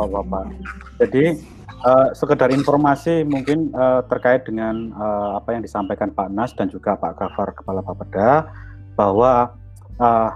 Bapak-bapak. Jadi uh, sekedar informasi mungkin uh, terkait dengan uh, apa yang disampaikan Pak Nas dan juga Pak Gafar Kepala Bapeda bahwa uh,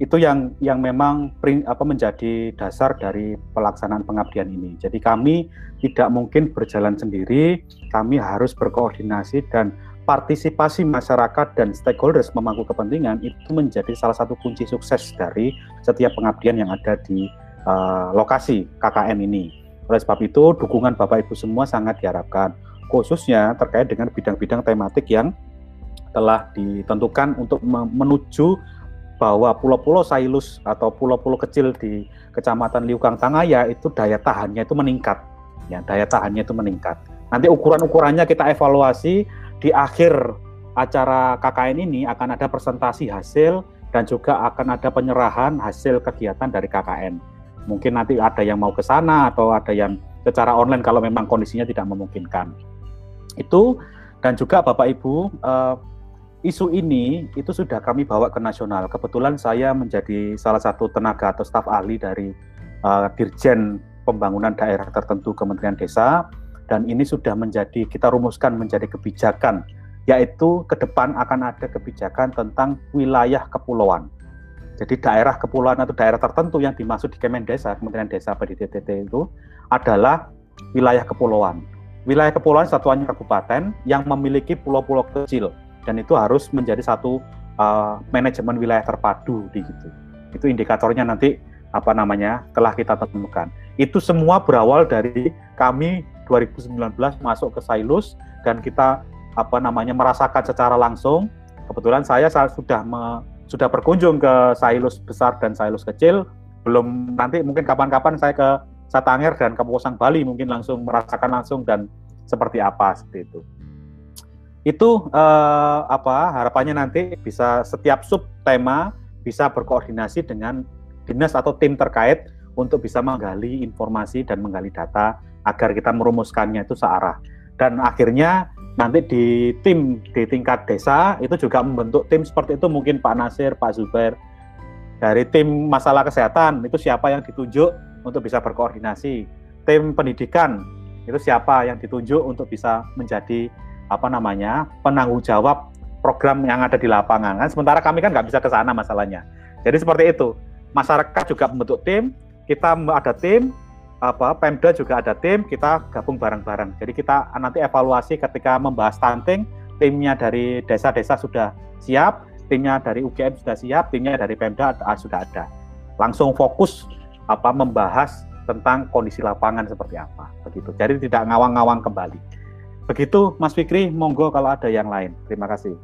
itu yang yang memang apa menjadi dasar dari pelaksanaan pengabdian ini. Jadi kami tidak mungkin berjalan sendiri, kami harus berkoordinasi dan partisipasi masyarakat dan stakeholders memangku kepentingan itu menjadi salah satu kunci sukses dari setiap pengabdian yang ada di uh, lokasi KKN ini. Oleh sebab itu, dukungan Bapak Ibu semua sangat diharapkan, khususnya terkait dengan bidang-bidang tematik yang telah ditentukan untuk menuju bahwa pulau-pulau Sailus atau pulau-pulau kecil di Kecamatan Liukang Tangaya itu daya tahannya itu meningkat. Ya, daya tahannya itu meningkat. Nanti ukuran-ukurannya kita evaluasi di akhir acara KKN ini akan ada presentasi hasil dan juga akan ada penyerahan hasil kegiatan dari KKN. Mungkin nanti ada yang mau ke sana atau ada yang secara online kalau memang kondisinya tidak memungkinkan. Itu dan juga Bapak Ibu uh, isu ini itu sudah kami bawa ke nasional. Kebetulan saya menjadi salah satu tenaga atau staf ahli dari uh, Dirjen Pembangunan Daerah Tertentu Kementerian Desa dan ini sudah menjadi kita rumuskan menjadi kebijakan yaitu ke depan akan ada kebijakan tentang wilayah kepulauan. Jadi daerah kepulauan atau daerah tertentu yang dimaksud di Kemen Desa, Kementerian Desa PDTT itu adalah wilayah kepulauan. Wilayah kepulauan satuannya kabupaten yang memiliki pulau-pulau kecil dan itu harus menjadi satu uh, manajemen wilayah terpadu di gitu. Itu indikatornya nanti apa namanya telah kita temukan. Itu semua berawal dari kami 2019 masuk ke Sailus dan kita apa namanya merasakan secara langsung. Kebetulan saya sudah sudah berkunjung ke Sailus besar dan Sailus kecil. Belum nanti mungkin kapan-kapan saya ke Satanger dan Kapuasang Bali mungkin langsung merasakan langsung dan seperti apa seperti itu. Itu eh, apa harapannya nanti bisa setiap sub tema bisa berkoordinasi dengan dinas atau tim terkait untuk bisa menggali informasi dan menggali data agar kita merumuskannya itu searah. Dan akhirnya nanti di tim di tingkat desa itu juga membentuk tim seperti itu. Mungkin Pak Nasir, Pak Zubair. Dari tim masalah kesehatan itu siapa yang ditunjuk untuk bisa berkoordinasi. Tim pendidikan itu siapa yang ditunjuk untuk bisa menjadi apa namanya penanggung jawab program yang ada di lapangan. Kan sementara kami kan nggak bisa ke sana masalahnya. Jadi seperti itu. Masyarakat juga membentuk tim kita ada tim apa Pemda juga ada tim, kita gabung bareng-bareng. Jadi kita nanti evaluasi ketika membahas stunting, timnya dari desa-desa sudah siap, timnya dari UGM sudah siap, timnya dari Pemda sudah ada. Langsung fokus apa membahas tentang kondisi lapangan seperti apa begitu. Jadi tidak ngawang-ngawang kembali. Begitu Mas Fikri, monggo kalau ada yang lain. Terima kasih.